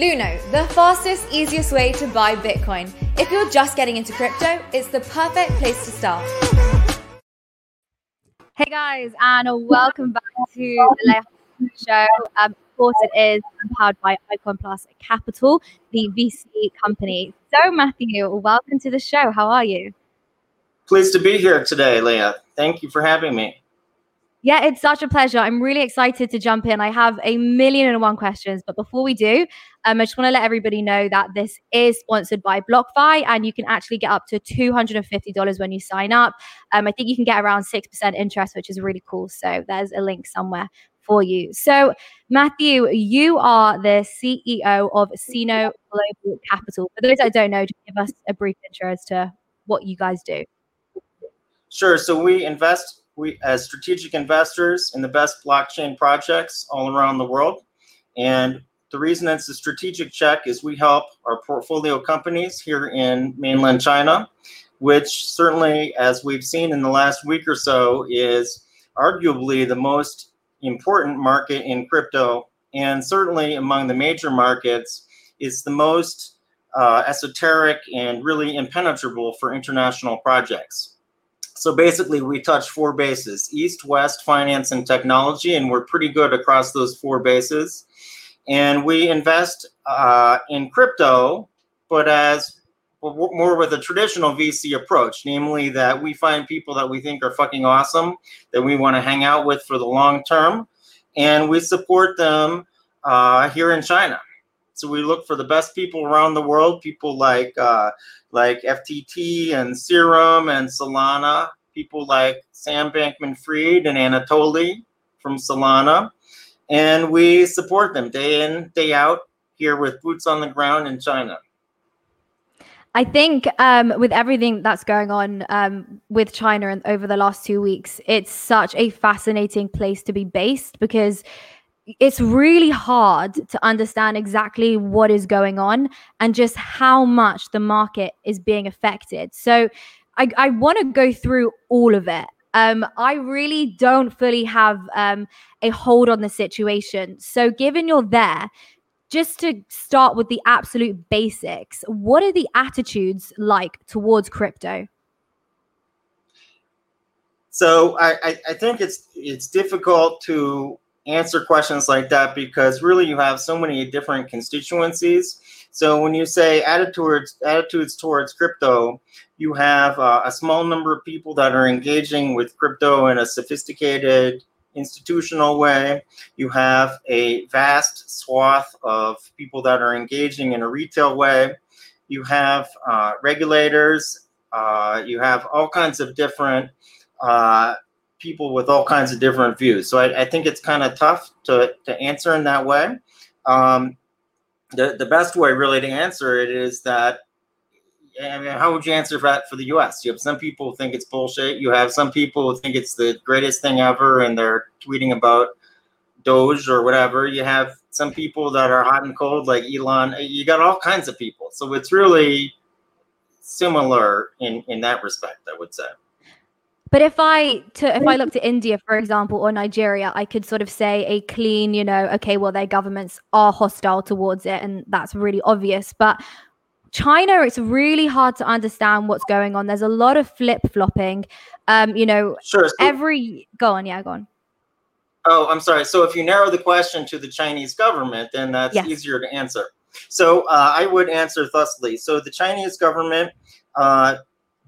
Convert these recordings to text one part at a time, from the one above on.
Luno, the fastest, easiest way to buy Bitcoin. If you're just getting into crypto, it's the perfect place to start. Hey guys, and welcome back to the Layah show. Um, of course, it is powered by Icon Plus Capital, the VC company. So, Matthew, welcome to the show. How are you? Pleased to be here today, Layah. Thank you for having me. Yeah, it's such a pleasure. I'm really excited to jump in. I have a million and one questions, but before we do, um, I just want to let everybody know that this is sponsored by BlockFi, and you can actually get up to $250 when you sign up. Um, I think you can get around 6% interest, which is really cool. So there's a link somewhere for you. So, Matthew, you are the CEO of Sino Global Capital. For those that don't know, just give us a brief intro as to what you guys do. Sure. So we invest we as strategic investors in the best blockchain projects all around the world. And the reason it's a strategic check is we help our portfolio companies here in mainland China, which certainly, as we've seen in the last week or so, is arguably the most important market in crypto. And certainly among the major markets, is the most uh, esoteric and really impenetrable for international projects. So basically, we touch four bases east, west, finance, and technology, and we're pretty good across those four bases. And we invest uh, in crypto, but as more with a traditional VC approach, namely that we find people that we think are fucking awesome, that we want to hang out with for the long term, and we support them uh, here in China. So we look for the best people around the world, people like uh, like FTT and Serum and Solana, people like Sam Bankman Fried and Anatoly from Solana. And we support them day in, day out here with boots on the ground in China. I think um, with everything that's going on um, with China and over the last two weeks, it's such a fascinating place to be based because it's really hard to understand exactly what is going on and just how much the market is being affected. So I, I want to go through all of it. Um, I really don't fully have um, a hold on the situation. So, given you're there, just to start with the absolute basics, what are the attitudes like towards crypto? So I, I, think it's it's difficult to answer questions like that because really you have so many different constituencies. So when you say attitudes attitudes towards crypto, you have uh, a small number of people that are engaging with crypto in a sophisticated institutional way. You have a vast swath of people that are engaging in a retail way. You have uh, regulators. Uh, you have all kinds of different uh, people with all kinds of different views. So I, I think it's kind of tough to, to answer in that way. Um, the, the best way really to answer it is that I mean, how would you answer that for the U.S.? You have some people think it's bullshit. You have some people who think it's the greatest thing ever, and they're tweeting about Doge or whatever. You have some people that are hot and cold, like Elon. You got all kinds of people. So it's really similar in in that respect, I would say. But if I to if I look to India, for example, or Nigeria, I could sort of say a clean, you know, okay, well, their governments are hostile towards it, and that's really obvious. But China, it's really hard to understand what's going on. There's a lot of flip flopping. Um, you know, sure. So, every go on, yeah, go on. Oh, I'm sorry. So if you narrow the question to the Chinese government, then that's yes. easier to answer. So uh, I would answer thusly. So the Chinese government uh,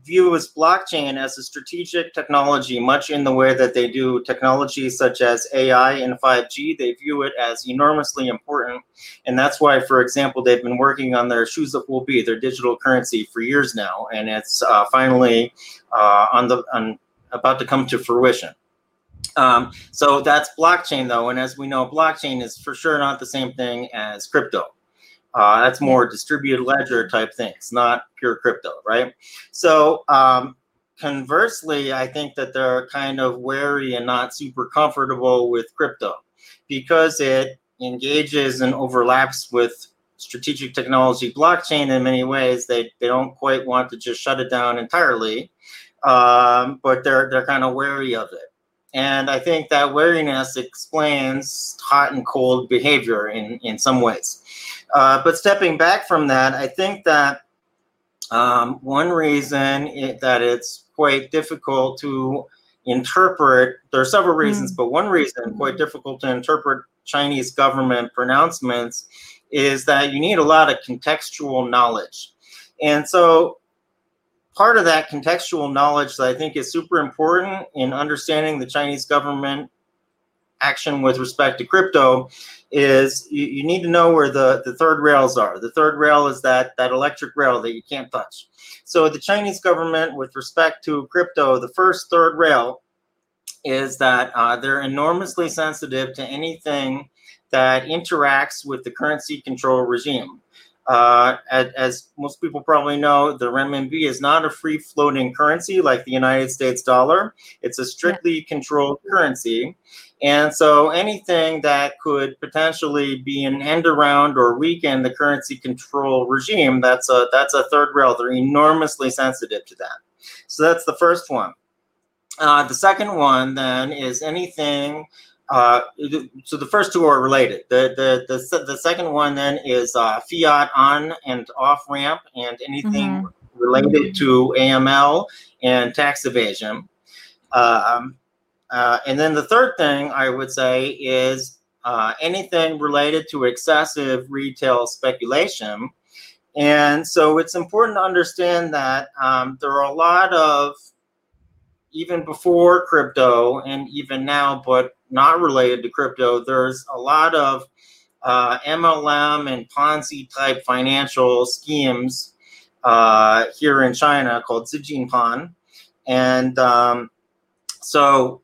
views blockchain as a strategic technology, much in the way that they do technologies such as AI and 5G. They view it as enormously important. And that's why, for example, they've been working on their Shuzi Renminbi, their digital currency, for years now. And it's uh, finally uh, on the on, about to come to fruition. Um, so that's blockchain, though. And as we know, blockchain is for sure not the same thing as crypto. Uh, that's more distributed ledger type things, not pure crypto, right? So, um, conversely, I think that they're kind of wary and not super comfortable with crypto because it engages and overlaps with strategic technology blockchain in many ways. They, they don't quite want to just shut it down entirely, um, but they're, they're kind of wary of it. And I think that wariness explains hot and cold behavior in, in some ways. Uh, but stepping back from that, I think that um, one reason it, that it's quite difficult to interpret, there are several reasons, mm. but one reason quite difficult to interpret Chinese government pronouncements is that you need a lot of contextual knowledge. And so part of that contextual knowledge that I think is super important in understanding the Chinese government action with respect to crypto is you, you, need to know where the, the third rails are. The third rail is that, that electric rail that you can't touch. So the Chinese government, with respect to crypto, the first third rail is that uh, they're enormously sensitive to anything that interacts with the currency control regime. Uh, as, as, most people probably know, the renminbi is not a free floating currency like the United States dollar. It's a strictly yeah. controlled currency. And so anything that could potentially be an end around or weaken the currency control regime, that's a that's a third rail. They're enormously sensitive to that. So that's the first one. Uh, the second one then is anything uh, so the first two are related. The the the, the second one then is uh, fiat on and off ramp and anything mm-hmm. related to AML and tax evasion. Um, uh, and then the third thing I would say is uh, anything related to excessive retail speculation. And so it's important to understand that um, there are a lot of even before crypto and even now, but not related to crypto, there's a lot of uh, MLM and Ponzi type financial schemes uh, here in China called Zijinpan. And um, so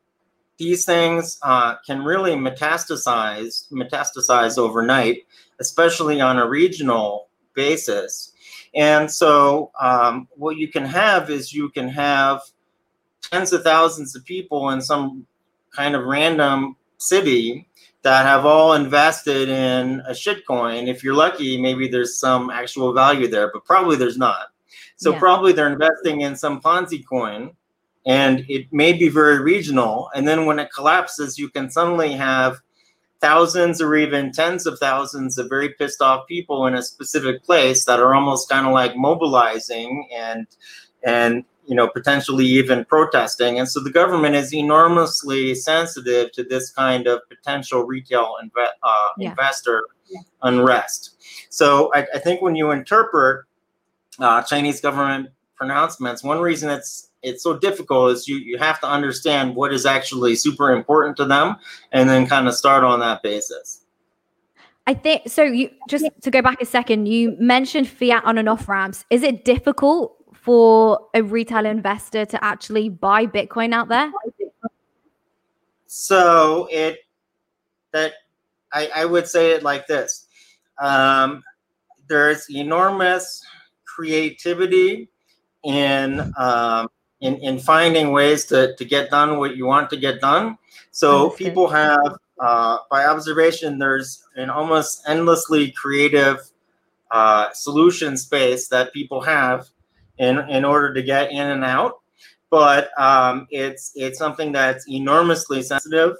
these things uh, can really metastasize, metastasize overnight, especially on a regional basis. And so um, what you can have is you can have tens of thousands of people in some kind of random city that have all invested in a shitcoin. If you're lucky, maybe there's some actual value there, but probably there's not. So yeah. probably they're investing in some Ponzi coin and it may be very regional. And then when it collapses, you can suddenly have thousands or even tens of thousands of very pissed off people in a specific place that are almost kind of like mobilizing and and you know, potentially even protesting. And so the government is enormously sensitive to this kind of potential retail inve- uh, yeah. investor yeah. unrest. So I, I, think when you interpret uh, Chinese government pronouncements, one reason it's it's so difficult is you you have to understand what is actually super important to them, and then kind of start on that basis. I think so. You just to go back a second, you mentioned fiat on and off ramps. Is it difficult for a retail investor to actually buy Bitcoin out there? So it that I, I would say it like this. Um, there's enormous creativity in um, in, in finding ways to, to get done what you want to get done. So people have, uh, by observation, there's an almost endlessly creative uh, solution space that people have in in order to get in and out. But um, it's it's something that's enormously sensitive.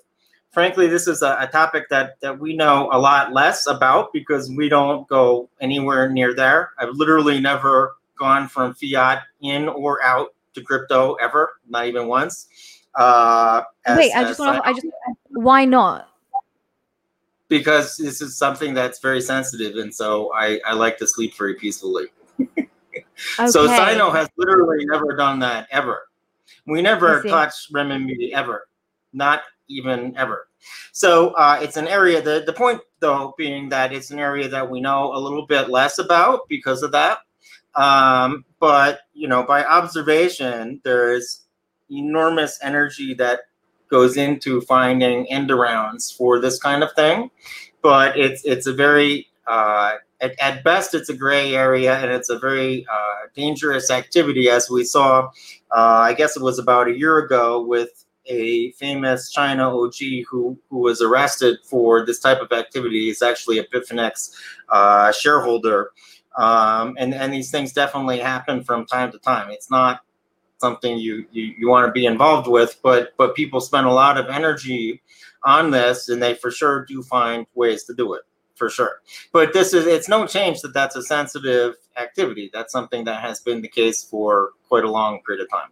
Frankly, this is a, a, topic that that we know a lot less about because we don't go anywhere near there. I've literally never gone from fiat in or out to crypto ever, not even once. Uh, as, Wait, I just want to. I just. Why not? Because this is something that's very sensitive, and so I, I like to sleep very peacefully. Okay. So Sino has literally never done that ever. We never touched renminbi ever, not even ever. So uh, it's an area. The the point though being that it's an area that we know a little bit less about because of that. Um, but you know, by observation, there's enormous energy that goes into finding end arounds for this kind of thing. But it's it's a very uh, at, at, best, it's a gray area and it's a very uh, dangerous activity, as we saw, uh, I guess it was about a year ago, with a famous China OG who, who was arrested for this type of activity. He's actually a Bitfinex uh, shareholder. Um, and, and these things definitely happen from time to time. It's not something you, you, you want to be involved with, but but people spend a lot of energy on this, and they for sure do find ways to do it for sure. But this is it's no change that that's a sensitive activity. That's something that has been the case for quite a long period of time.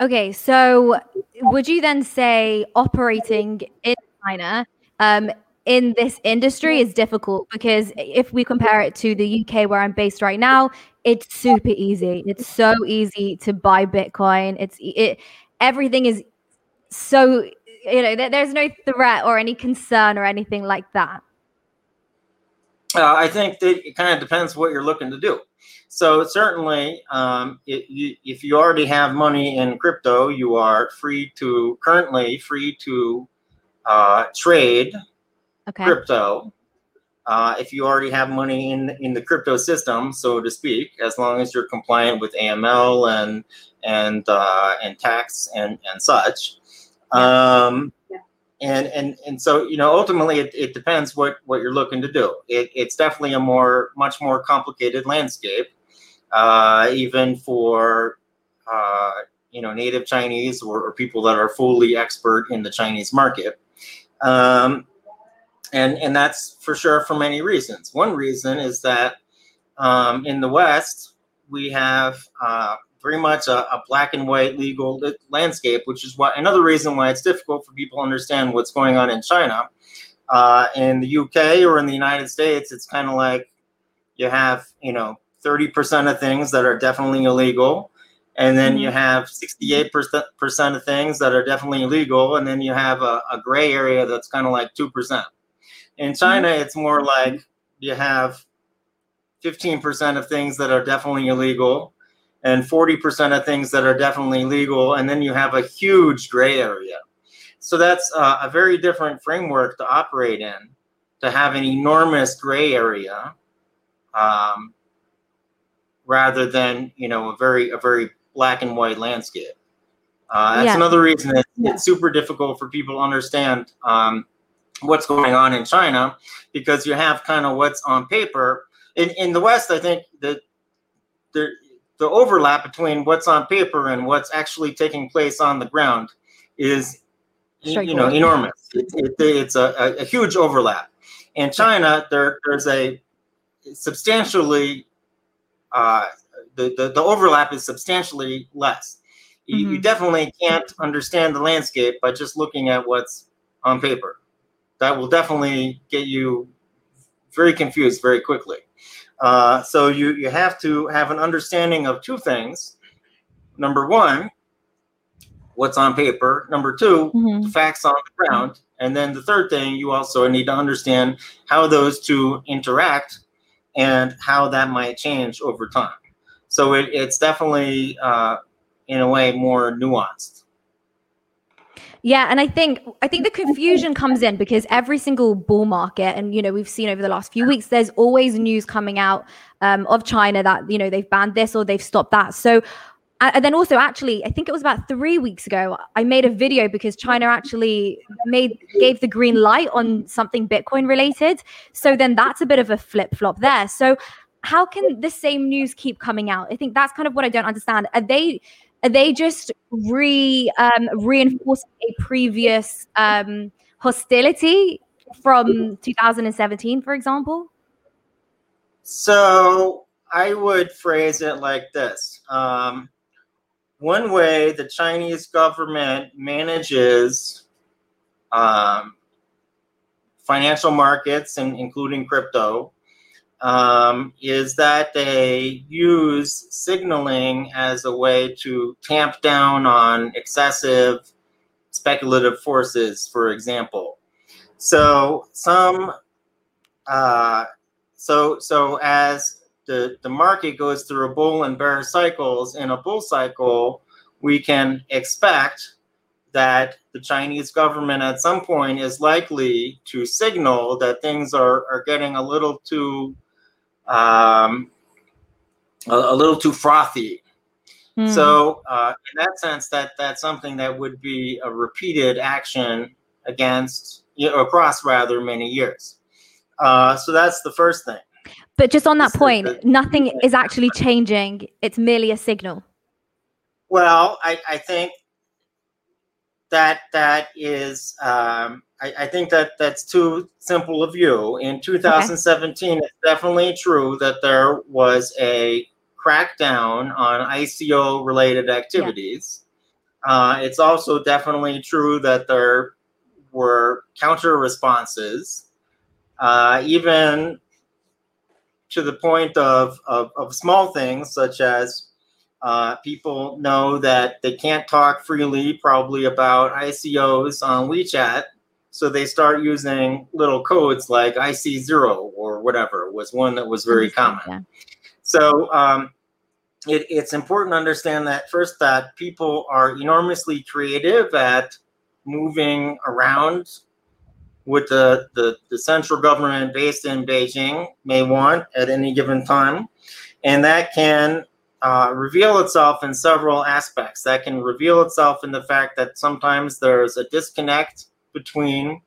Okay, so would you then say operating in China um, in this industry is difficult because if we compare it to the UK where I'm based right now, it's super easy. It's so easy to buy Bitcoin. It's it everything is so you know there's no threat or any concern or anything like that. Uh, I think that it kind of depends what you're looking to do. So certainly, um, it, you, if you already have money in crypto, you are free to currently free to uh, trade okay. crypto. Uh, if you already have money in in the crypto system, so to speak, as long as you're compliant with AML and and uh, and tax and and such. Um, and and and so you know ultimately it, it depends what what you're looking to do. It, it's definitely a more much more complicated landscape uh, even for uh, you know native chinese or, or, people that are fully expert in the chinese market. Um, and and that's for sure for many reasons. One reason is that um, in the west we have uh, very much a, a, black and white legal landscape, which is what another reason why it's difficult for people to understand what's going on in China. Uh, in the UK or in the United States, it's kind of like you have, you know, 30% of things that are definitely illegal. And then you mm-hmm. have 68% of things that are definitely illegal. And then you have a, a gray area that's kind of like 2%. In China, mm-hmm. it's more like you have 15% of things that are definitely illegal and 40% of things that are definitely legal. And then you have a huge gray area. So that's uh, a very different framework to operate in, to have an enormous gray area, um, rather than you know a very a very black and white landscape. Uh, that's yeah. another reason that yeah. it's super difficult for people to understand um, what's going on in China because you have kind of what's on paper. In, in the West, I think that there the overlap between what's on paper and what's actually taking place on the ground is you know enormous. It, it, it's a, a, huge overlap. In china there, there's a substantially uh, the, the, the overlap is substantially less. You, mm-hmm. you definitely can't understand the landscape by just looking at what's on paper. That will definitely get you very confused very quickly uh, so you, you have to have an understanding of two things. Number one, what's on paper. Number 2 mm-hmm. the facts on the ground. And then the third thing, you also need to understand how those two interact and how that might change over time. So it, it's definitely, uh, in a way, more nuanced. Yeah, and I think I think the confusion comes in because every single bull market, and you know, we've seen over the last few weeks, there's always news coming out um, of China that you know they've banned this or they've stopped that. So and then also actually i think it was about three weeks ago i made a video because china actually made gave the green light on something bitcoin related. So then that's a bit of a flip-flop there. So how can the same news keep coming out? I think that's kind of what i don't understand. Are they are they just re um, reinforcing a previous um, hostility from 2017, for example? So I would phrase it like this. Um, one way the Chinese government manages um, financial markets and including crypto um, is that they use signaling as a way to tamp down on excessive speculative forces, for example. So some, uh, so so as the the market goes through a bull and bear cycles, in a bull cycle, we can expect that the Chinese government at some point is likely to signal that things are, are getting a little too um, a, a, little too frothy. Mm. So, uh, in that sense, that that's something that would be a repeated action against you know, across rather many years. Uh, so that's the first thing. But just on that point, the, nothing is actually changing. It's merely a signal. Well, I, I think that that is um, I, I, think that that's too simple of you. In 2017, okay. it's definitely true that there was a crackdown on ICO related activities. Yeah. Uh, it's also definitely true that there were counter responses, uh, even to the point of, of, of small things such as uh, people know that they can't talk freely, probably about ICOs on WeChat. So they start using little codes like IC0 or whatever was one that was very common. Yeah. So um, it, it's important to understand that first that people are enormously creative at moving around what the, the, the central government based in Beijing may want at any given time. And that can uh, reveal itself in several aspects. That can reveal itself in the fact that sometimes there's a disconnect between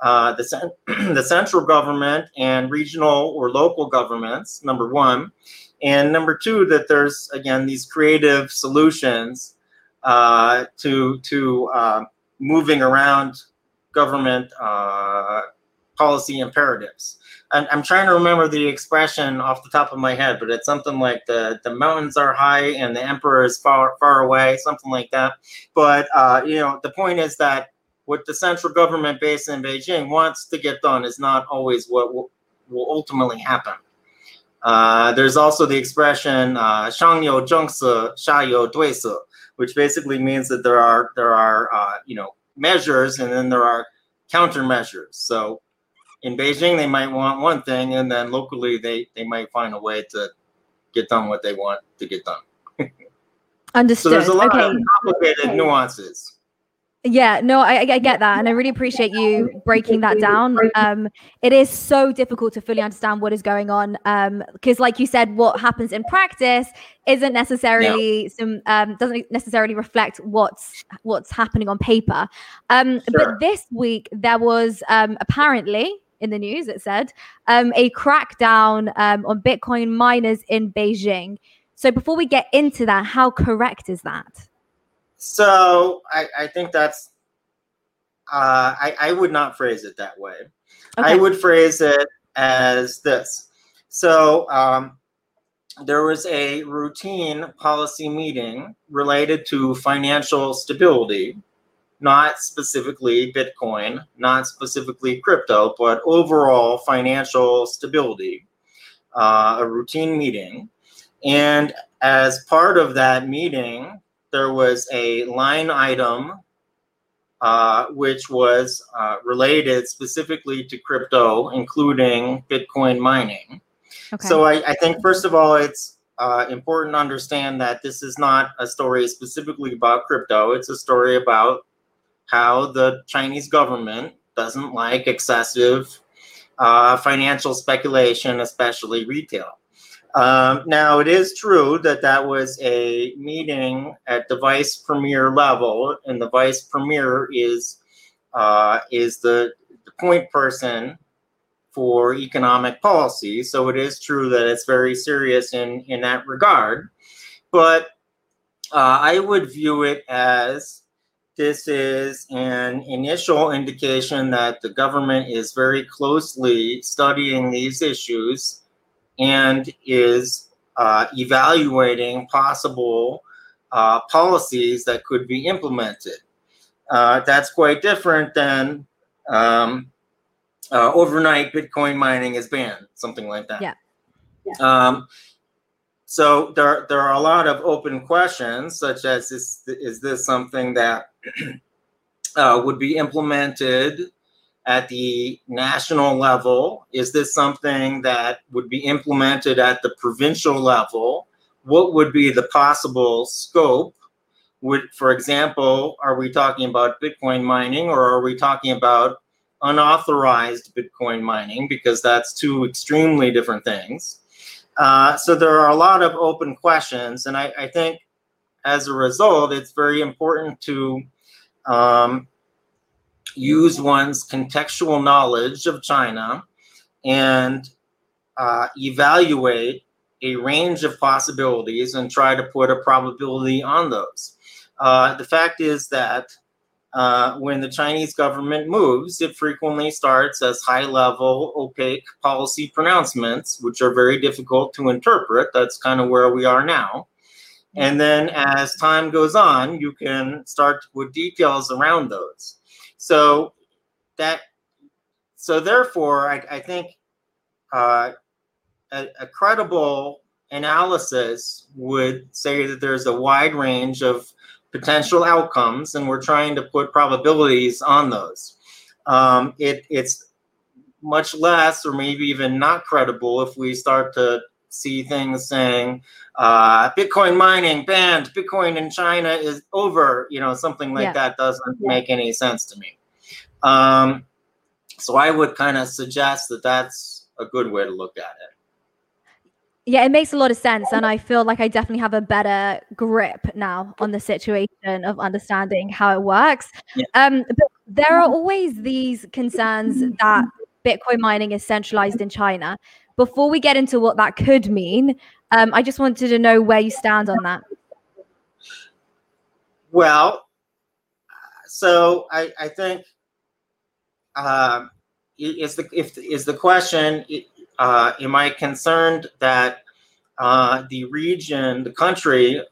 uh, the, the central government and regional or local governments, number one. And number two, that there's, again, these creative solutions uh, to, to uh, moving around government uh, policy imperatives. I'm, trying to remember the expression off the top of my head, but it's something like the, the mountains are high and the emperor is far far away, something like that. But uh, you know, the point is that what the central government based in Beijing wants to get done is not always what will, will ultimately happen. Uh, there's also the expression uh, "shang you zhengce, xia you duice," which basically means that there are there are uh, you know measures and then there are countermeasures. So in Beijing, they might want one thing, and then locally, they they might find a way to get done what they want to get done. Understood. so there's a lot okay. of complicated nuances. Yeah, no, I, I, get that, and I really appreciate you breaking that down. Um, it is so difficult to fully understand what is going on, because, um, like you said, what happens in practice isn't necessarily some um, doesn't necessarily reflect what's what's happening on paper. Um, sure. But this week there was um, apparently in the news it said um, a crackdown um, on Bitcoin miners in Beijing. So before we get into that, how correct is that? So I, I think that's uh, I, I would not phrase it that way. Okay. I would phrase it as this. So um, there was a routine policy meeting related to financial stability, not specifically Bitcoin, not specifically crypto, but overall financial stability, uh, a routine meeting. And as part of that meeting, there was a line item uh, which was uh, related specifically to crypto, including Bitcoin mining. Okay. So I, I, think, first of all, it's uh, important to understand that this is not a story specifically about crypto. It's a story about how the Chinese government doesn't like excessive uh, financial speculation, especially retail. Um, now, it is true that that was a meeting at the vice premier level, and the vice premier is uh, is the, the point person for economic policy. So it is true that it's very serious in in that regard. But uh, I would view it as this is an initial indication that the government is very closely studying these issues and is uh, evaluating possible uh, policies that could be implemented. Uh, that's quite different than um, uh, overnight Bitcoin mining is banned, something like that. Yeah. yeah. Um, so there, there are a lot of open questions, such as is, is this something that uh, would be implemented at the national level? Is this something that would be implemented at the provincial level? What would be the possible scope? Would, for example, are we talking about Bitcoin mining or are we talking about unauthorized Bitcoin mining? Because that's two extremely different things. Uh, so there are a lot of open questions, and I, I think as a result, it's very important to um, use one's contextual knowledge of China and uh, evaluate a range of possibilities and try to put a probability on those. Uh, the fact is that uh, when the Chinese government moves, it frequently starts as high level, opaque policy pronouncements, which are very difficult to interpret. That's kind of where we are now. And then as time goes on, you can start to put details around those. So that, so therefore, I, I think uh, a, a credible analysis would say that there's a wide range of potential outcomes, and we're trying to put probabilities on those. Um, it, it's much less, or maybe even not credible, if we start to see things saying uh, Bitcoin mining banned, Bitcoin in China is over. You know, something like yeah. that doesn't yeah. make any sense to me. Um, so I would kind of suggest that that's a good way to look at it. Yeah, it makes a lot of sense. And I feel like I definitely have a better grip now on the situation of understanding how it works. Yeah. Um, but there are always these concerns that Bitcoin mining is centralized in China. Before we get into what that could mean, um, I just wanted to know where you stand on that. Well, so I, I think uh, is the if is the question uh, am I concerned that uh, the region, the country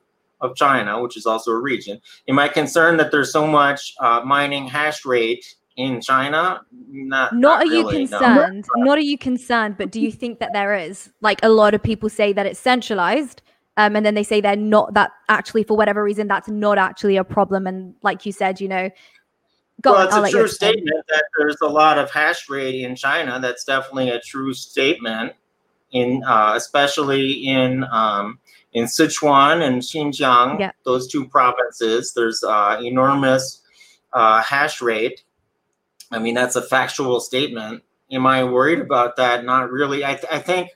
of China, which is also a region, am I concerned that there's so much uh, mining hash rate in China? Not, not, not are really, you concerned? No. Not are you concerned, but do you think that there is? Like a lot of people say that it's centralized. Um, and then they say they're not that actually for whatever reason that's not actually a problem and like you said you know Go well, on, it's a true statement that there's a lot of hash rate in China. That's definitely a true statement, in uh, especially in um, in Sichuan and Xinjiang, yeah. those two provinces. There's uh, enormous uh, hash rate. I mean, that's a factual statement. Am I worried about that? Not really. I, th- I think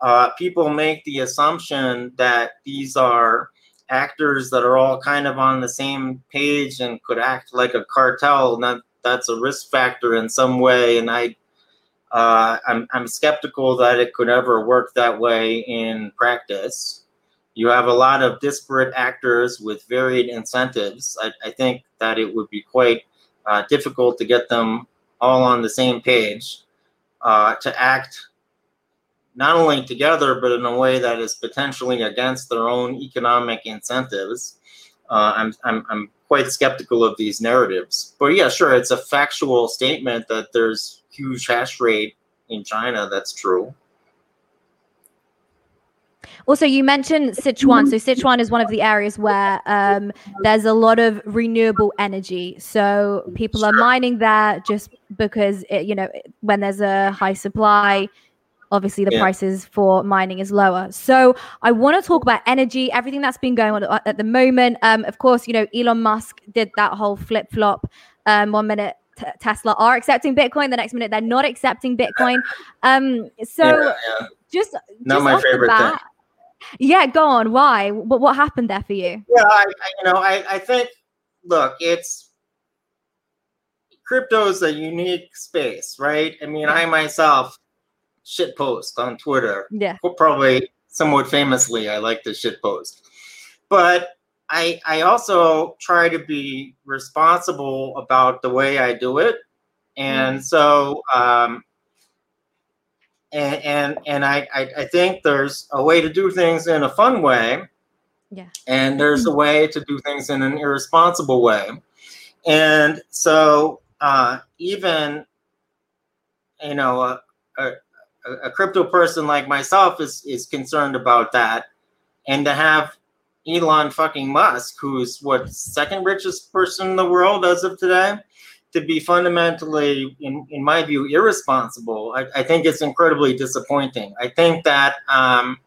uh, people make the assumption that these are actors that are all kind of on the same page and could act like a cartel, that that's a risk factor in some way. And I, uh, I'm I'm skeptical that it could ever work that way in practice. You have a lot of disparate actors with varied incentives. I, I think that it would be quite uh, difficult to get them all on the same page uh, to act not only together, but in a way that is potentially against their own economic incentives. Uh, I'm, I'm, I'm quite skeptical of these narratives. But yeah, sure, it's a factual statement that there's huge hash rate in China. That's true. Also, you mentioned Sichuan. So Sichuan is one of the areas where um, there's a lot of renewable energy. So people are mining there just because it, you know when there's a high supply, obviously the yeah. prices for mining is lower. So I want to talk about energy, everything that's been going on at the moment. Um, of course, you know Elon Musk did that whole flip flop. Um, one minute t- Tesla are accepting Bitcoin, the next minute they're not accepting Bitcoin. Um, so yeah, yeah. just not just my favorite thing. Yeah, go on. Why? What what happened there for you? Yeah, I, I you know I I think look, it's crypto is a unique space, right? I mean, I myself shit post on Twitter. Yeah. Probably somewhat famously, I like to shit post. But I I also try to be responsible about the way I do it. And mm. so um and and, and I, I, I think there's a way to do things in a fun way. Yeah. And there's a way to do things in an irresponsible way. And so uh, even you know a, a, a, crypto person like myself is is concerned about that, and to have Elon fucking Musk, who's what second richest person in the world as of today, to be fundamentally, in, in my view, irresponsible, I, I think it's incredibly disappointing. I think that um,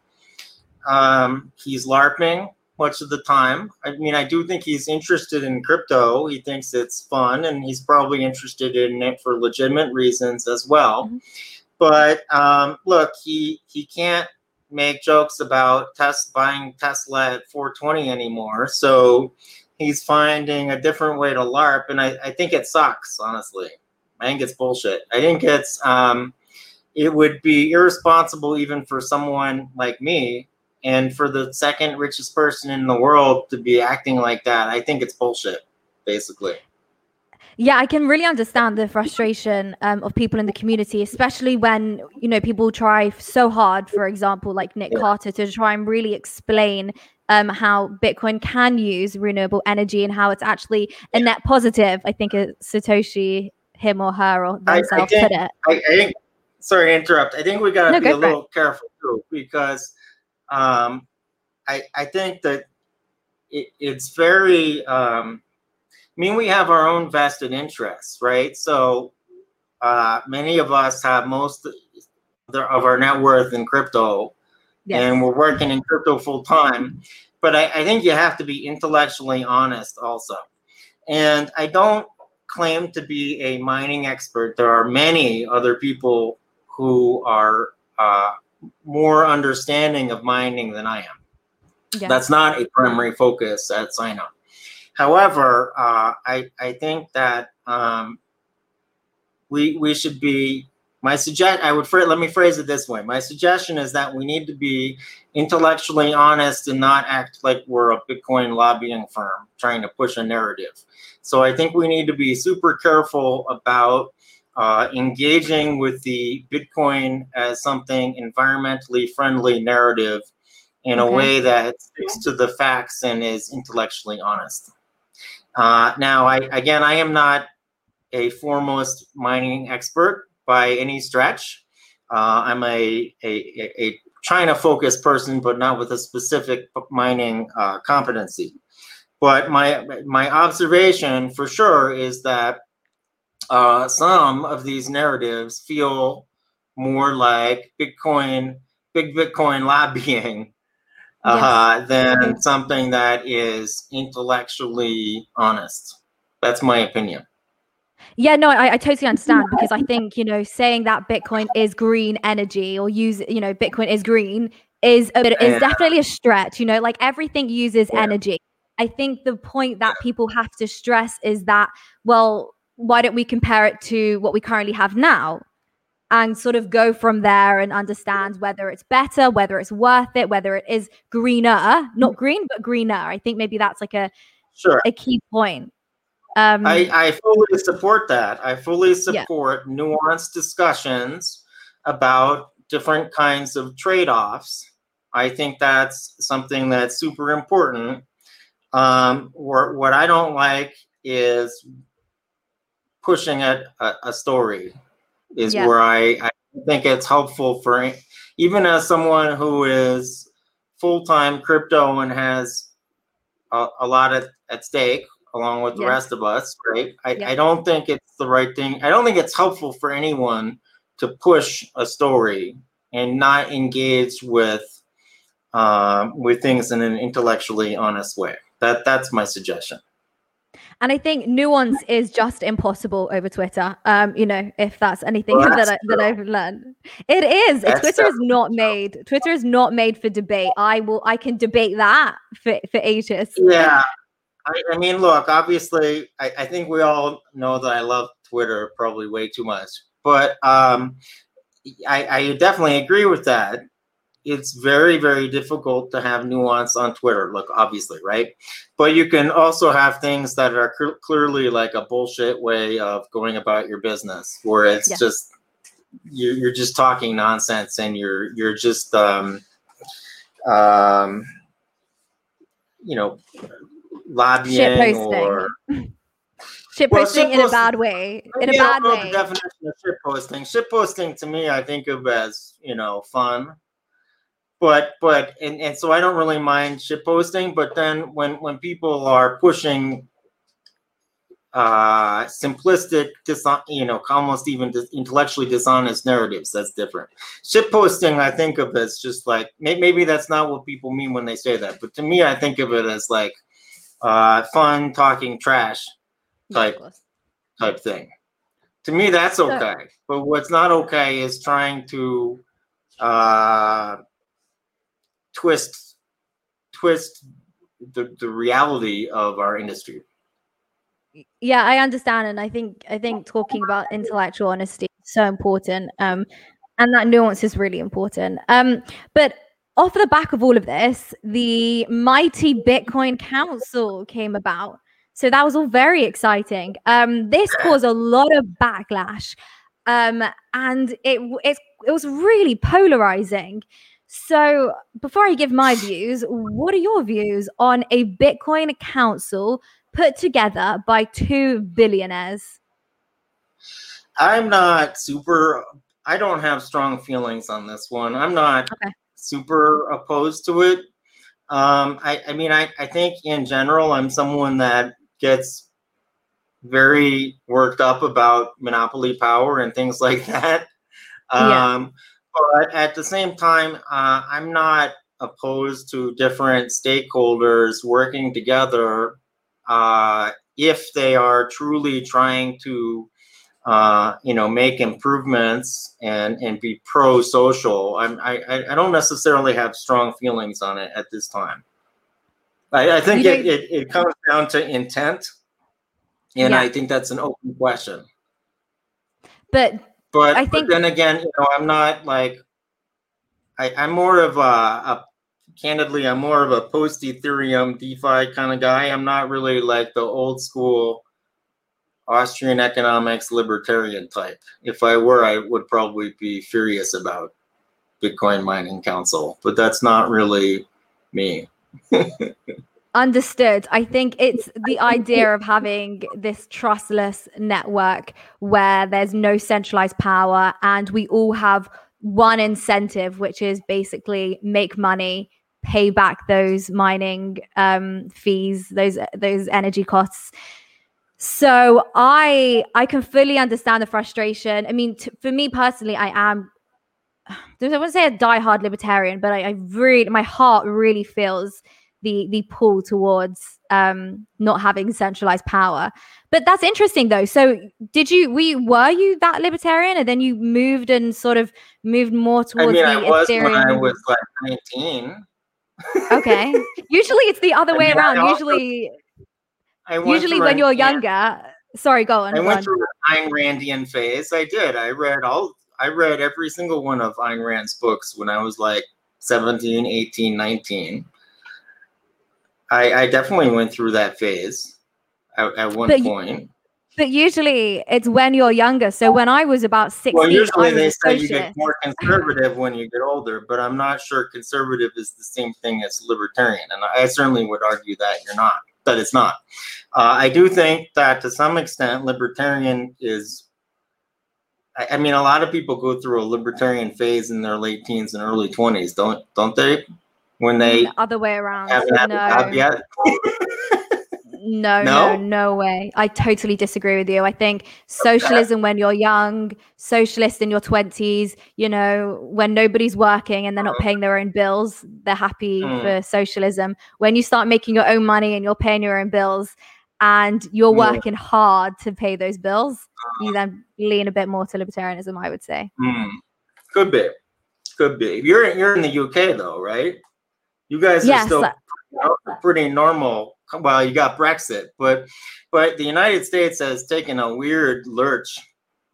um, he's LARPing much of the time. I mean, I do think he's interested in crypto. He thinks it's fun, and he's probably interested in it for legitimate reasons as well. Mm-hmm. But um, look, he he can't make jokes about Tesla buying Tesla at 420 anymore. So he's finding a different way to LARP, and I, I think it sucks, honestly. I think it's bullshit. I think it's um, it would be irresponsible even for someone like me and for the second richest person in the world to be acting like that. I think it's bullshit, basically. Yeah, I can really understand the frustration um, of people in the community, especially when you know people try so hard. For example, like Nick yeah. Carter, to try and really explain um, how Bitcoin can use renewable energy and how it's actually a net positive. I think Satoshi, him or her or themselves I, I think, put it. I, I, think. Sorry to interrupt. I think we got to no, be a little it. careful too because um, I I think that it, it's very. Um, I mean, we have our own vested interests, right? So uh, many of us have most of our net worth in crypto, yes. and we're working in crypto full time. But I, I think you have to be intellectually honest also. And I don't claim to be a mining expert. There are many other people who are uh, more understanding of mining than I am. Yeah. That's not a primary focus at Sino However, uh, I I think that um, we we should be. My suggest I would let me phrase it this way. My suggestion is that we need to be intellectually honest and not act like we're a Bitcoin lobbying firm trying to push a narrative. So I think we need to be super careful about uh, engaging with the Bitcoin as something environmentally friendly narrative in okay. a way that sticks to the facts and is intellectually honest. Uh, now, I again, I am not a foremost mining expert by any stretch. Uh, I'm a, a, a China focused person, but not with a specific mining uh, competency. But my my observation for sure is that uh, some of these narratives feel more like Bitcoin, big Bitcoin lobbying uh, than something that is intellectually honest. That's my opinion. Yeah, no, I, I, totally understand because I think you know saying that Bitcoin is green energy or use you know Bitcoin is green is a bit, is definitely a stretch. You know, like everything uses yeah. energy. I think the point that people have to stress is that well, why don't we compare it to what we currently have now? And sort of go from there and understand whether it's better, whether it's worth it, whether it is greener, not green, but greener. I think maybe that's like a sure a key point. Um, I, I fully support that. I fully support yeah. nuanced discussions about different kinds of trade-offs. I think that's something that's super important. Um, or what I don't like is pushing a, a story is yeah. where I, I think it's helpful for even as someone who is full time crypto and has a, a lot at, at stake along with the yeah. rest of us, right? I, yeah. I don't think it's the right thing. I don't think it's helpful for anyone to push a story and not engage with um, with things in an intellectually honest way. That that's my suggestion. And I think nuance is just impossible over Twitter. Um, you know, if that's anything well, that's that I, that I've learned, it is. That's Twitter is not made. Twitter is not made for debate. I will. I can debate that for for ages. Yeah, I, I mean, look. Obviously, I, I think we all know that I love Twitter probably way too much, but um, I, I definitely agree with that it's very very difficult to have nuance on twitter look obviously right but you can also have things that are cl- clearly like a bullshit way of going about your business where it's yeah. just you're, you're just talking nonsense and you're you're just um um you know lobbying or shit posting well, in a bad way. In a bad way. The definition of shit posting. Shit posting to me, I think of as you know fun but but and, and so I don't really mind shit posting. But then when when people are pushing uh simplistic dishon- you know almost even dis- intellectually dishonest narratives that's different shit posting i think of as just like may- maybe that's not what people mean when they say that but to me i think of it as like uh fun talking trash type type thing to me that's okay but what's not okay is trying to uh twist twist the, the reality of our industry yeah i understand and i think i think talking about intellectual honesty is so important um and that nuance is really important. Um, but off the back of all of this, the mighty Bitcoin Council came about. So that was all very exciting. Um, this caused a lot of backlash, um, and it, it it was really polarizing. So before I give my views, what are your views on a Bitcoin Council put together by two billionaires? I'm not super. I don't have strong feelings on this one. I'm not Okay. super opposed to it. Um, I, I mean, I, I think in general, I'm someone that gets very worked up about monopoly power and things like that. Yeah. But at the same time, uh, I'm not opposed to different stakeholders working together uh, if they are truly trying to uh, you know, make improvements and and be pro social. I'm I I- I don't necessarily have strong feelings on it at this time. I, I think it, it it comes down to intent, and Yeah. I think that's an open question. But But, I but think- then again, you know, I'm not like I, I'm more of a, a candidly, I'm more of a post Ethereum DeFi kind of guy. I'm not really like the old school Austrian economics libertarian type. If I were, I would probably be furious about Bitcoin Mining Council, but that's not really me. Understood. I think it's the idea of having this trustless network where there's no centralized power and we all have one incentive, which is basically make money, pay back those mining um, fees, those those energy costs. So I I can fully understand the frustration. I mean, t- for me personally, I am I wouldn't say a diehard libertarian, but I, I really my heart really feels the the pull towards um not having centralized power but that's interesting though so did you we were you that libertarian and then you moved and sort of moved more towards I mean, the I was when I was like 19. okay usually it's the other I way mean, around also usually I usually when you're yeah. younger sorry go on, I go went on. through an Ayn Randian phase. I did. I read all. I read every single one of Ayn Rand's books when I was like 17, 18, 19. I, I definitely went through that phase at, at one But point. but usually it's when you're younger so when i was about 16 Well, I usually they say you get more conservative when you get older, but I'm not sure conservative is the same thing as libertarian, and I certainly would argue that you're not. That it's not. Uh, I do think that to some extent, libertarian is. I, I mean, a lot of people go through a libertarian phase in their late teens and early twenties, don't don't they? When they the other way around haven't had a job no. No, No? no, no way. I totally disagree with you. I think socialism when you're young, socialist in your 20s, you know, when nobody's working and they're not paying their own bills, they're happy Mm. for socialism. When you start making your own money and you're paying your own bills and you're Yeah. working hard to pay those bills, you then lean a bit more to libertarianism, I would say. Hmm. Could be, could be. You're you're in the UK though, right? You guys are still pretty normal. Well, you got Brexit, but but the United States has taken a weird lurch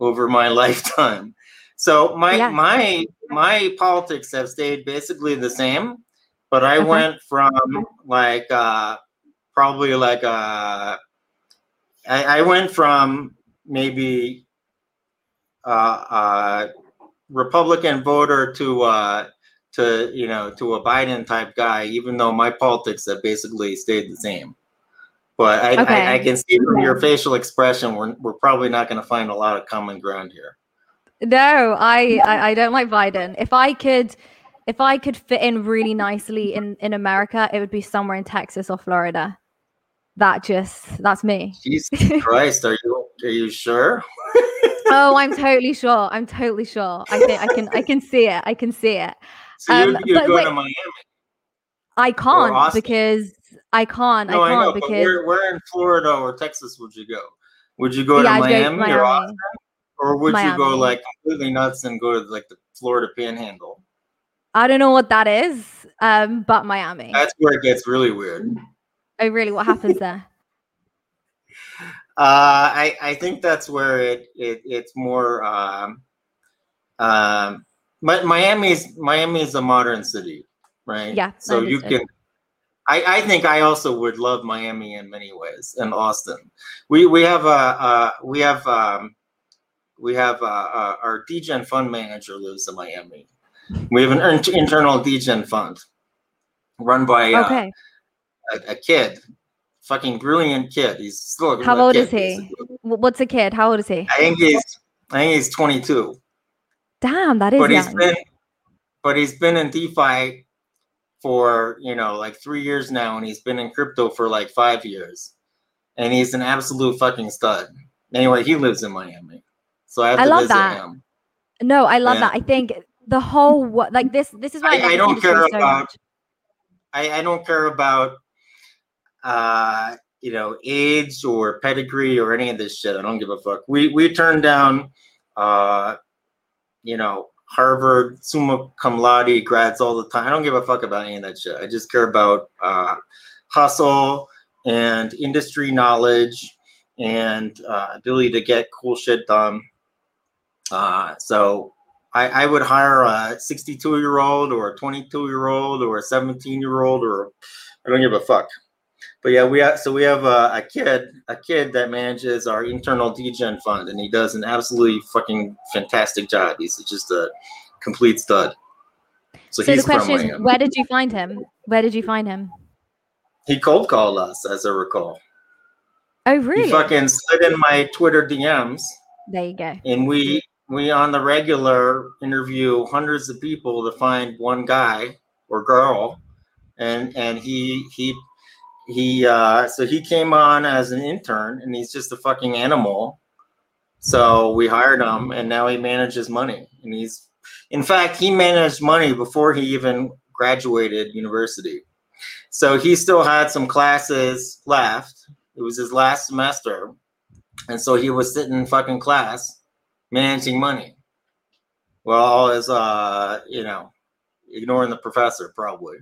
over my lifetime. So my Yeah. my my politics have stayed basically the same, but I Okay. went from like uh probably like uh I, I went from maybe uh uh Republican voter to uh to you know to a Biden type guy, even though my politics have basically stayed the same. But I, Okay. I, I can see from your facial expression, we're, we're probably not going to find a lot of common ground here. No, I, I I don't like Biden. If I could if I could fit in really nicely in in America, it would be somewhere in Texas or Florida. That just that's me. Jesus Christ, are you are you sure? oh, I'm totally sure. I'm totally sure. I think I can I can see it. I can see it. So you Um, you but go wait, to Miami? I can't because I can't. No, I I, can't but because where, where in Florida or Texas would you go? Would you go yeah, to I'd go Miami, or Austin, or would you go like completely nuts and go to like the Florida Panhandle? I don't know what that is. Um, but Miami. That's where it gets really weird. oh, really? What happens there? Uh, I I think that's where it, it it's more um, um, Mi- Miami's Miami is a modern city, right? Yeah, So you can. I, I think I also would love Miami in many ways and Austin. We we have a uh, we have um, we have uh, uh, our DGen fund manager lives in Miami. We have an in- internal DGen fund run by uh, Okay. a, a kid, fucking brilliant kid. He's still a How old kid, is he? basically. What's a kid? How old is he? I think he's I think he's 22. Damn, that is but he's been but he's been in DeFi for you know like three years now, and he's been in crypto for like five years, and he's an absolute fucking stud. Anyway, he lives in Miami, so I have I to love visit that. him. No, I love that. I think the whole like this this is why I- I, I don't care so about- much. I, I don't care about uh you know age or pedigree or any of this shit. I don't give a fuck. We we turned down uh you know Harvard summa cum laude grads all the time. I don't give a fuck about any of that shit. I just care about uh hustle and industry knowledge and uh, ability to get cool shit done. Uh, so I, I would hire a 62 year old or a 22 year old or a 17 year old or I don't give a fuck. But yeah, we have so we have a, a kid, a kid that manages our internal DGen fund, and he does an absolutely fucking fantastic job. He's just a complete stud. So, So the question is, where did you find him? Where did you find him? He cold called us, as I recall. Oh, really? He fucking slid in my Twitter DMs, There you go. and we we on the regular interview hundreds of people to find one guy or girl, and and he he he uh so he came on as an intern, and he's just a fucking animal. So we hired him, and now he manages money, and he's in fact he managed money before he even graduated university. So he still had some classes left. It was his last semester. And so he was sitting in fucking class managing money. Well, all his uh, you know, ignoring the professor probably.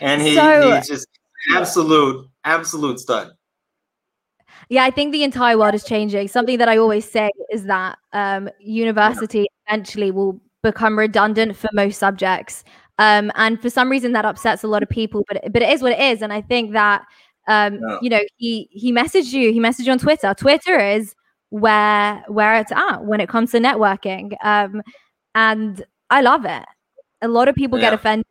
And he, So- he's just absolute, absolute stud. Yeah, I think the entire world is changing. Something that I always say is that um, university eventually will become redundant for most subjects, um, and for some reason that upsets a lot of people. But but it is what it is, and I think that um, Yeah. you know he he messaged you. He messaged you on Twitter. Twitter is where where it's at when it comes to networking, um, and I love it. A lot of people get offended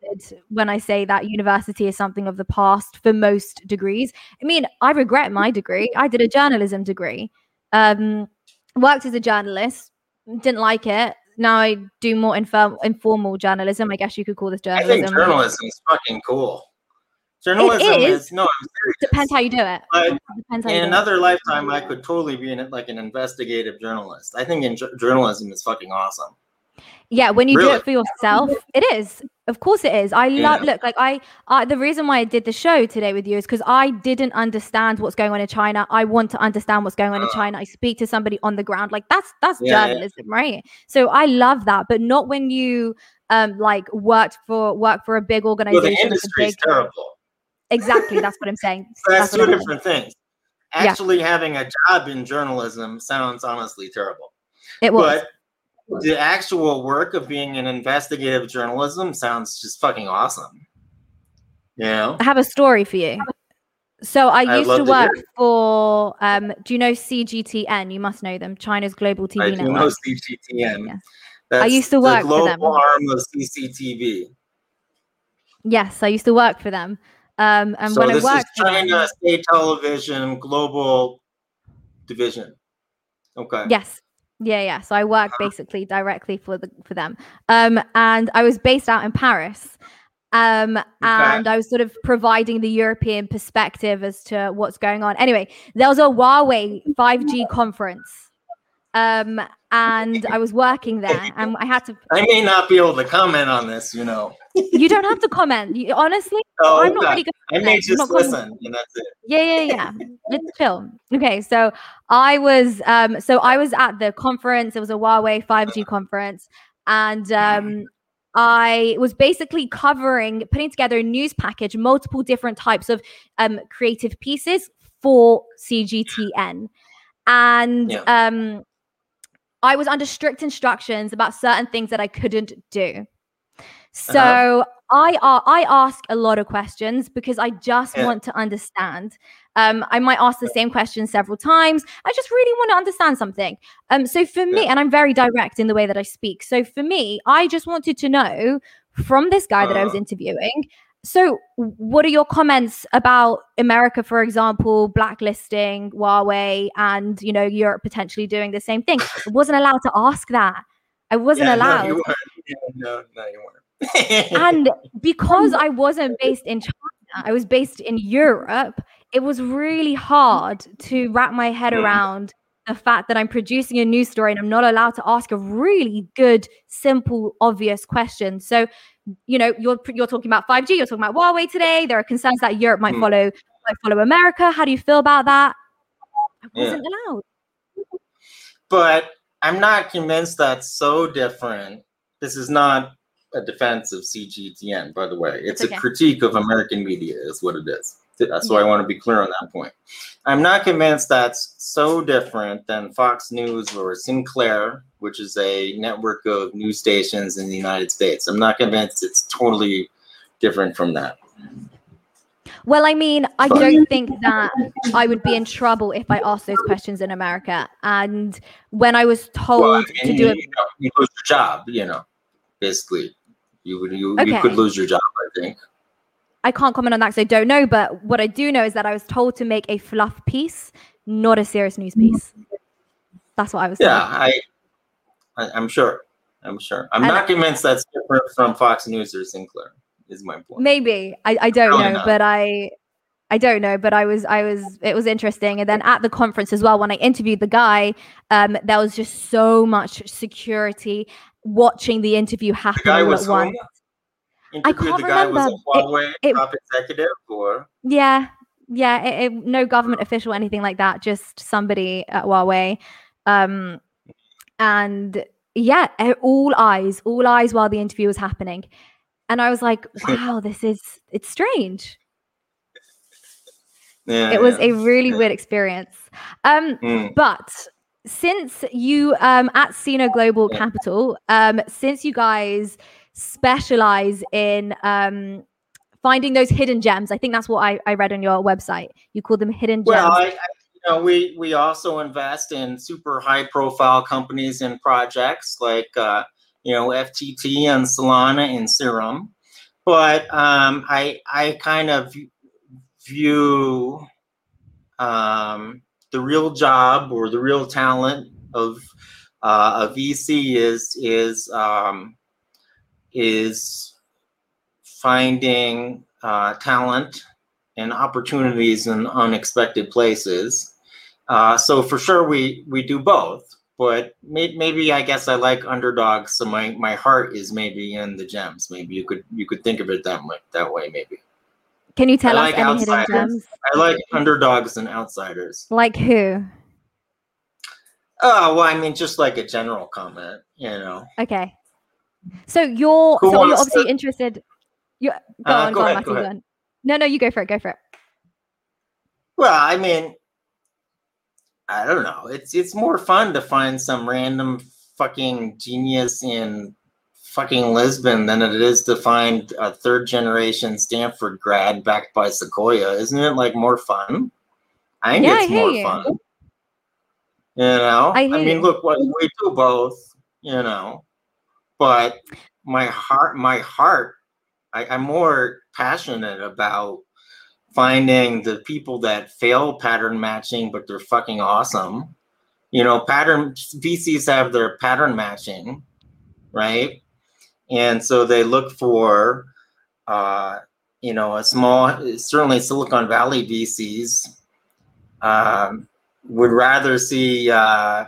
when I say that university is something of the past for most degrees. I mean, I regret my degree. I did a journalism degree. Um, worked as a journalist, didn't like it. Now I do more infor- informal journalism. I guess you could call this I journalism. think journalism is fucking cool. Journalism is. is, no, I'm serious. Depends how you do it. But Depends in do it. another lifetime, I could totally be in it like an investigative journalist. I think in journalism is fucking awesome. Yeah, when you do it for yourself, it is. Of course, it is. I love. Yeah. Look, like I, I, the reason why I did the show today with you is because I didn't understand what's going on in China. I want to understand what's going on in Uh. China. I speak to somebody on the ground. Like that's that's Yeah, yeah. journalism, right? So I love that, but not when you um like worked for work for a big Well, organization. the with a industry is terrible. Exactly, that's what I'm saying. So that's what two I'm saying. different things. Yeah. Actually, having a job in journalism sounds honestly terrible. It was. But the actual work of being an investigative journalism sounds just fucking awesome. You know? I have a story for you. So I used to work for. Um, do you know CGTN? You must know them. China's global TV I network. know CGTN. Yeah. That's used to the work for them. arm of CCTV. Yes, I used to work for them. Um, and so when I this is worked them- China State Television Global Division. Okay. yes, yeah, yeah. So I worked basically directly for the for them. Um, and I was based out in Paris. Um, and I was sort of providing the European perspective as to what's going on. Anyway, there was a Huawei 5G conference. Um, and I was working there, and I had to. I may not be able to comment on this, you know. You don't have to comment. You, honestly, Oh, I'm not really good. I may just listen, and that's it. Yeah, yeah, yeah. Let's chill. Okay, so I was um so I was at the conference. It was a Huawei 5G conference, and um I was basically covering, putting together a news package, multiple different types of um creative pieces for CGTN. And Yeah. um I was under strict instructions about certain things that I couldn't do. So uh-huh. I uh, I ask a lot of questions because I just yeah. want to understand. Um, I might ask the same question several times. I just really want to understand something. Um, so for me, yeah. and I'm very direct in the way that I speak. So for me, I just wanted to know from this guy uh that I was uh-huh. interviewing. So, what are your comments about America, for example, blacklisting Huawei, and you know Europe potentially doing the same thing? I wasn't allowed to ask that. I wasn't yeah, allowed. No, you weren't. no, no, you weren't and because I wasn't based in China, I was based in Europe, it was really hard to wrap my head around the fact that I'm producing a news story and I'm not allowed to ask a really good, simple, obvious question. So, you know, you're you're talking about 5G, you're talking about Huawei today. There are concerns that Europe might mm. follow might follow America. How do you feel about that? I wasn't yeah. allowed. But I'm not convinced that's so different. This is not a defense of CGTN, by the way. It's okay. a critique of American media, is what it is. So. I want to be clear on that point. I'm not convinced that's so different than Fox News or Sinclair, which is a network of news stations in the United States. I'm not convinced it's totally different from that. Well, I mean, I but, don't think that I would be in trouble if I asked those questions in America. And when I was told well, I mean, to do it, you, know, you lose your job, you know, basically you would you, okay. you could lose your job, I think. I can't comment on that because I don't know, but what I do know is that I was told to make a fluff piece, not a serious news piece. That's what I was. Yeah, I, I, am sure. I'm sure. I'm and not convinced that's different from Fox News or Sinclair. Is my point. Maybe I, I don't Probably know, not. but I I don't know, but I was I was it was interesting. And then at the conference as well, when I interviewed the guy, um, there was just so much security watching the interview happen the all at once. I can't the guy remember. Was a Huawei it, top executive or yeah, yeah, it, it, no government official, anything like that. Just somebody at Huawei, um, and yeah, all eyes, all eyes while the interview was happening, and I was like, wow, this is it's strange. Yeah, it was yeah. a really yeah. weird experience. Um, mm. but since you um at Sino Global Capital, um, since you guys specialize in um finding those hidden gems, I think that's what I, I read on your website. You call them hidden gems. Well, I, I, you know, we we also invest in super high profile companies and projects like uh, you know FTT and Solana and Serum, but um, I I kind of view um, the real job or the real talent of uh, a VC is is um, is finding uh, talent and opportunities in unexpected places. Uh, so for sure, we we do both. But may, maybe I guess I like underdogs, so my my heart is maybe in the gems. Maybe you could you could think of it that way. That way, maybe. Can you tell I us like any outsiders. hidden gems? I like underdogs and outsiders. Like who? Oh well, I mean, just like a general comment, you know. Okay. So you're who so you're obviously to... interested. You go uh, on, go, go, on, Matthew, go, on. No, no, you go for it. Go for it. Well, I mean, I don't know. It's it's more fun to find some random fucking genius in fucking Lisbon than it is to find a third generation Stanford grad backed by Sequoia. Isn't it like more fun? I think yeah, it's I more you. fun. You know, I, I mean, look, what we do both. You know, but my heart, my heart, I, I'm more passionate about finding the people that fail pattern matching, but they're fucking awesome. You know, pattern VCs have their pattern matching, right? And so they look for uh, you know a small certainly silicon valley vcs um, would rather see uh,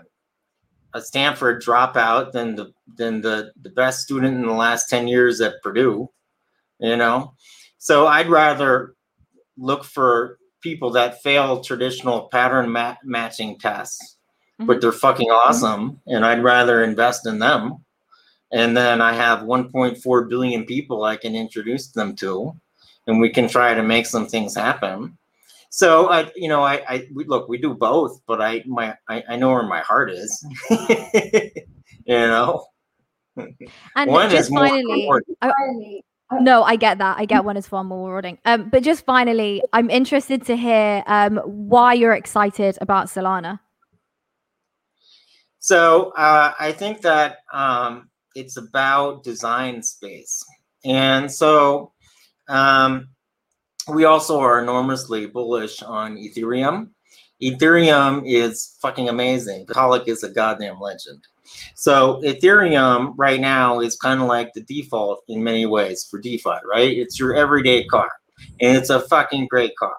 a stanford dropout than the than the, the best student in the last 10 years at purdue you know? So i'd rather look for people that fail traditional pattern ma- matching tests mm-hmm. but they're fucking awesome and i'd rather invest in them and then I have 1.4 billion people I can introduce them to, and we can try to make some things happen. so I, you know, I, I we, look, we do both, but I, my, I, I know where my heart is. you know, And one just is more finally, rewarding. I- no, I get that. I get one is far more rewarding. Um, but just finally, I'm interested to hear um why you're excited about Solana. So uh, I think that um, it's about design space, and so um, we also are enormously bullish on Ethereum. Ethereum is fucking amazing. Vitalik is a goddamn legend. So Ethereum right now is kind of like the default in many ways for DeFi, right? It's your everyday car, and it's a fucking great car.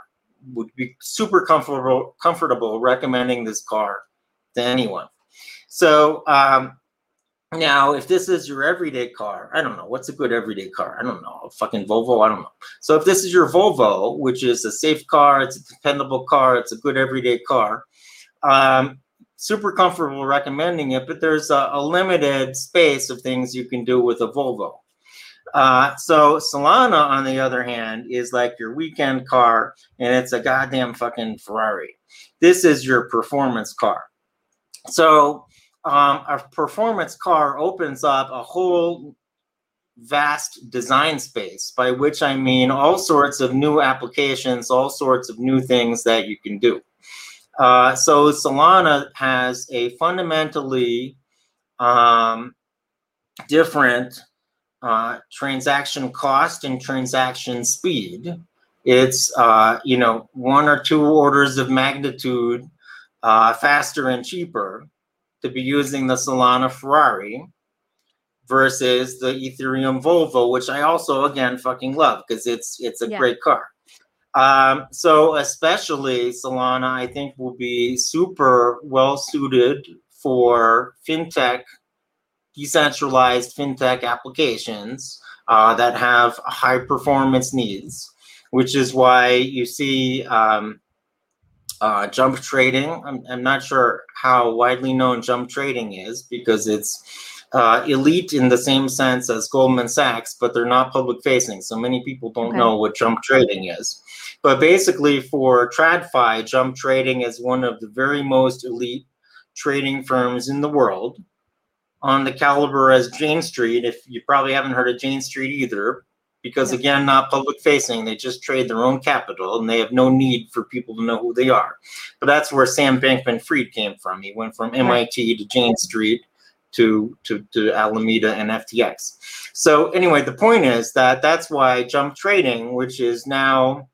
Would be super comfortable comfortable recommending this car to anyone. So um, now, if this is your everyday car, I don't know what's a good everyday car. I don't know, a fucking Volvo. I don't know. So if this is your Volvo, which is a safe car, it's a dependable car, it's a good everyday car. Um, super comfortable recommending it, but there's a, a limited space of things you can do with a Volvo. Uh, so Solana, on the other hand, is like your weekend car, and it's a goddamn fucking Ferrari. This is your performance car. So um, a performance car opens up a whole vast design space, by which I mean all sorts of new applications, all sorts of new things that you can do. Uh, so Solana has a fundamentally um, different uh, transaction cost and transaction speed. It's uh, you know one or two orders of magnitude uh, faster and cheaper to be using the Solana Ferrari versus the Ethereum Volvo, which I also again fucking love because it's it's a Yeah. great car. Um, so especially Solana, I think will be super well suited for fintech, decentralized fintech applications uh, that have high performance needs, which is why you see um, uh, jump trading. I'm, I'm not sure how widely known jump trading is because it's uh, elite in the same sense as Goldman Sachs, but they're not public facing. So many people don't Okay. know what jump trading is. But basically, for TradFi, jump trading is one of the very most elite trading firms in the world. On the caliber as Jane Street, if you probably haven't heard of Jane Street either, because Yeah. again, not public facing, they just trade their own capital and they have no need for people to know who they are. But that's where Sam Bankman Fried came from. He went from MIT to Jane Street to, to, to Alameda and FTX. So, anyway, the point is that that's why jump trading, which is now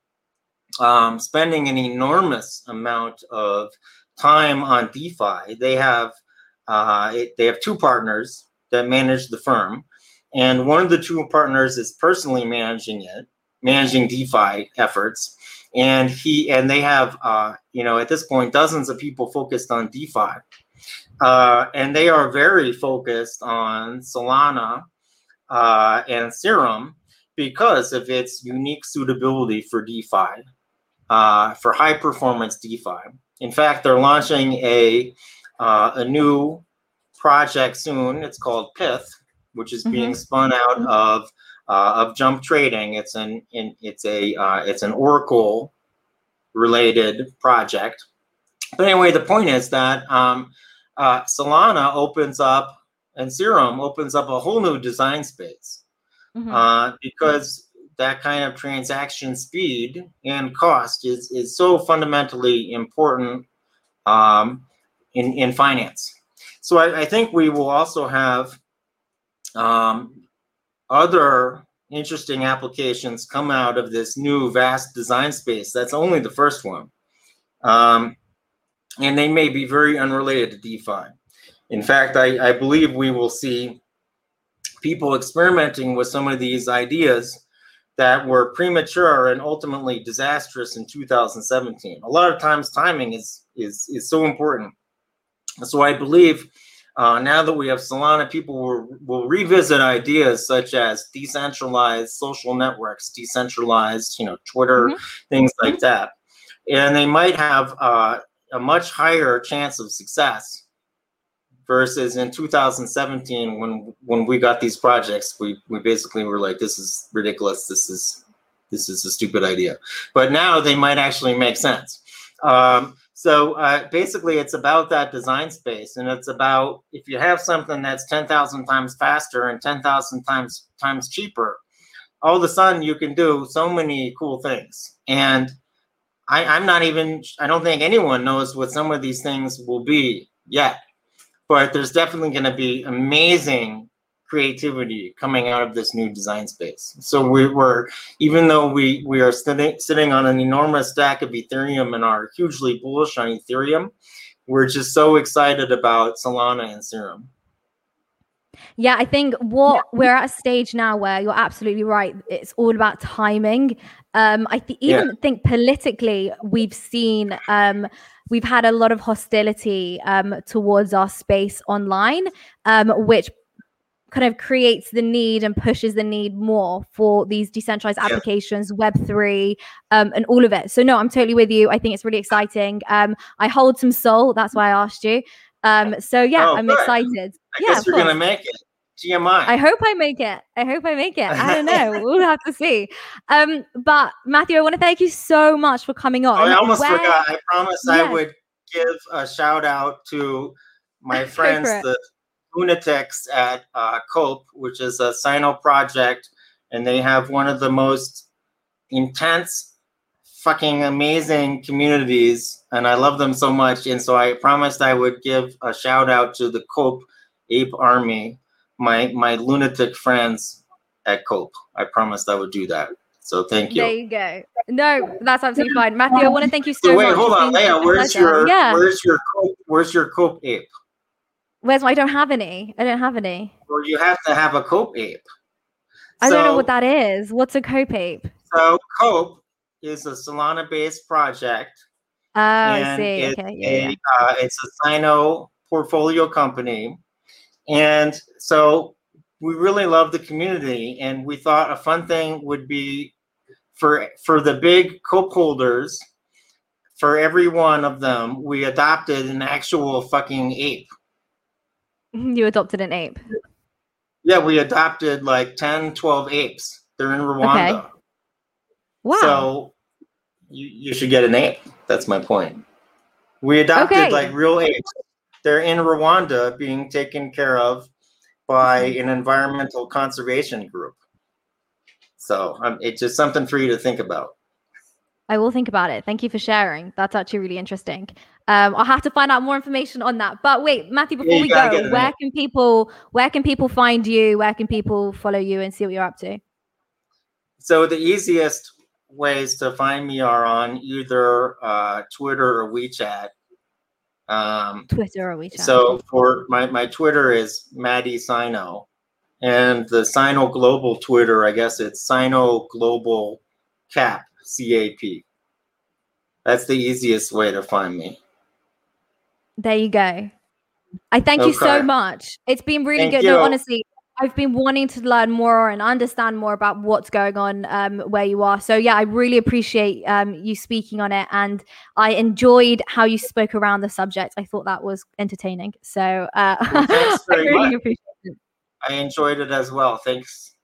um, spending an enormous amount of time on DeFi, they have uh, it, they have two partners that manage the firm, and one of the two partners is personally managing it, managing DeFi efforts, and he and they have uh, you know at this point dozens of people focused on DeFi, uh, and they are very focused on Solana uh, and Serum because of its unique suitability for DeFi, uh, for high performance DeFi. In fact, they're launching a uh, a new project soon. It's called Pyth, which is being spun out of uh, of Jump Trading. It's an in, it's a uh, it's an Oracle related project. But anyway, the point is that um, uh, Solana opens up and Serum opens up a whole new design space Mhm. uh, because that kind of transaction speed and cost is, is so fundamentally important um, in, in finance. So I, I think we will also have um, other interesting applications come out of this new vast design space. That's only the first one. Um, and they may be very unrelated to DeFi. In fact, I, I believe we will see people experimenting with some of these ideas that were premature and ultimately disastrous in 2017. A lot of times timing is is is so important. So I believe uh, now that we have Solana, people will, will revisit ideas such as decentralized social networks, decentralized, you know, Twitter, things like that, and they might have uh, a much higher chance of success versus in 2017 when when we got these projects we we basically were like this is ridiculous this is this is a stupid idea. But now they might actually make sense. Um, so uh, basically, it's about that design space, and it's about if you have something that's ten thousand times faster and ten thousand times times cheaper, all of a sudden you can do so many cool things. And I, I'm not even I don't think anyone knows what some of these things will be yet, but there's definitely going to be amazing creativity coming out of this new design space. So we were, even though we we are sitting sitting on an enormous stack of Ethereum and are hugely bullish on Ethereum, we're just so excited about Solana and Serum. Yeah, I think what we're at a stage now where you're absolutely right. It's all about timing. Um, I th- even yeah. think politically, we've seen um, we've had a lot of hostility um, towards our space online, um, which kind of creates the need and pushes the need more for these decentralized yeah. applications, Web3, um, and all of it. So, no, I'm totally with you. I think it's really exciting. Um, I hold some SOL. That's why I asked you. Um, so, yeah, oh, I'm good. excited. I yeah, guess you're going to make it. GMI. I hope I make it. I hope I make it. I don't know. we'll have to see. Um, but Matthew, I want to thank you so much for coming on. Oh, I almost Where... forgot. I promised I would give a shout out to my friends, the lunatics at uh, Cope, which is a Sino project, and they have one of the most intense, fucking amazing communities, and I love them so much. And so I promised I would give a shout out to the Cope Ape Army, my my lunatic friends at Cope. I promised I would do that. So thank you. There you go. No, that's absolutely fine, Matthew. I want to thank you so, so wait, much. Wait, hold on, Layah. Where's your yeah. where's your Cope, where's your Cope ape? Where's my? I don't have any. I don't have any. Well, you have to have a cope ape. I so, don't know what that is. What's a cope ape? So cope is a Solana-based project. Oh, I see. Okay, yeah, a, yeah. Uh, it's a Sino portfolio company, and so we really love the community, and we thought a fun thing would be for for the big cope holders. For every one of them, we adopted an actual fucking ape. You adopted an ape. Yeah, we adopted like 10, 12 apes. They're in Rwanda. Okay. Wow. So you, you should get an ape. That's my point. We adopted okay. like real apes. They're in Rwanda being taken care of by an environmental conservation group. So um, it's just something for you to think about. I will think about it. Thank you for sharing. That's actually really interesting. Um, I'll have to find out more information on that. But wait, Matthew, before yeah, we go, where can people where can people find you? Where can people follow you and see what you're up to? So the easiest ways to find me are on either uh, Twitter or WeChat. Um, Twitter or WeChat. So for my, my Twitter is Matty Sino. And the Sino Global Twitter, I guess it's Sino Global Cap, C A P. That's the easiest way to find me. There you go. I thank okay. you so much. It's been really thank good. You. No, honestly, I've been wanting to learn more and understand more about what's going on um, where you are. So yeah, I really appreciate um, you speaking on it, and I enjoyed how you spoke around the subject. I thought that was entertaining. So uh, well, I really much. appreciate it. I enjoyed it as well. Thanks.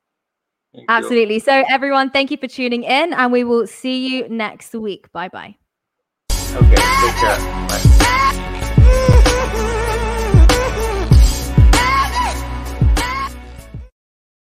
Thank Absolutely. You. So everyone, thank you for tuning in, and we will see you next week. Bye bye. Okay. Take care. Bye.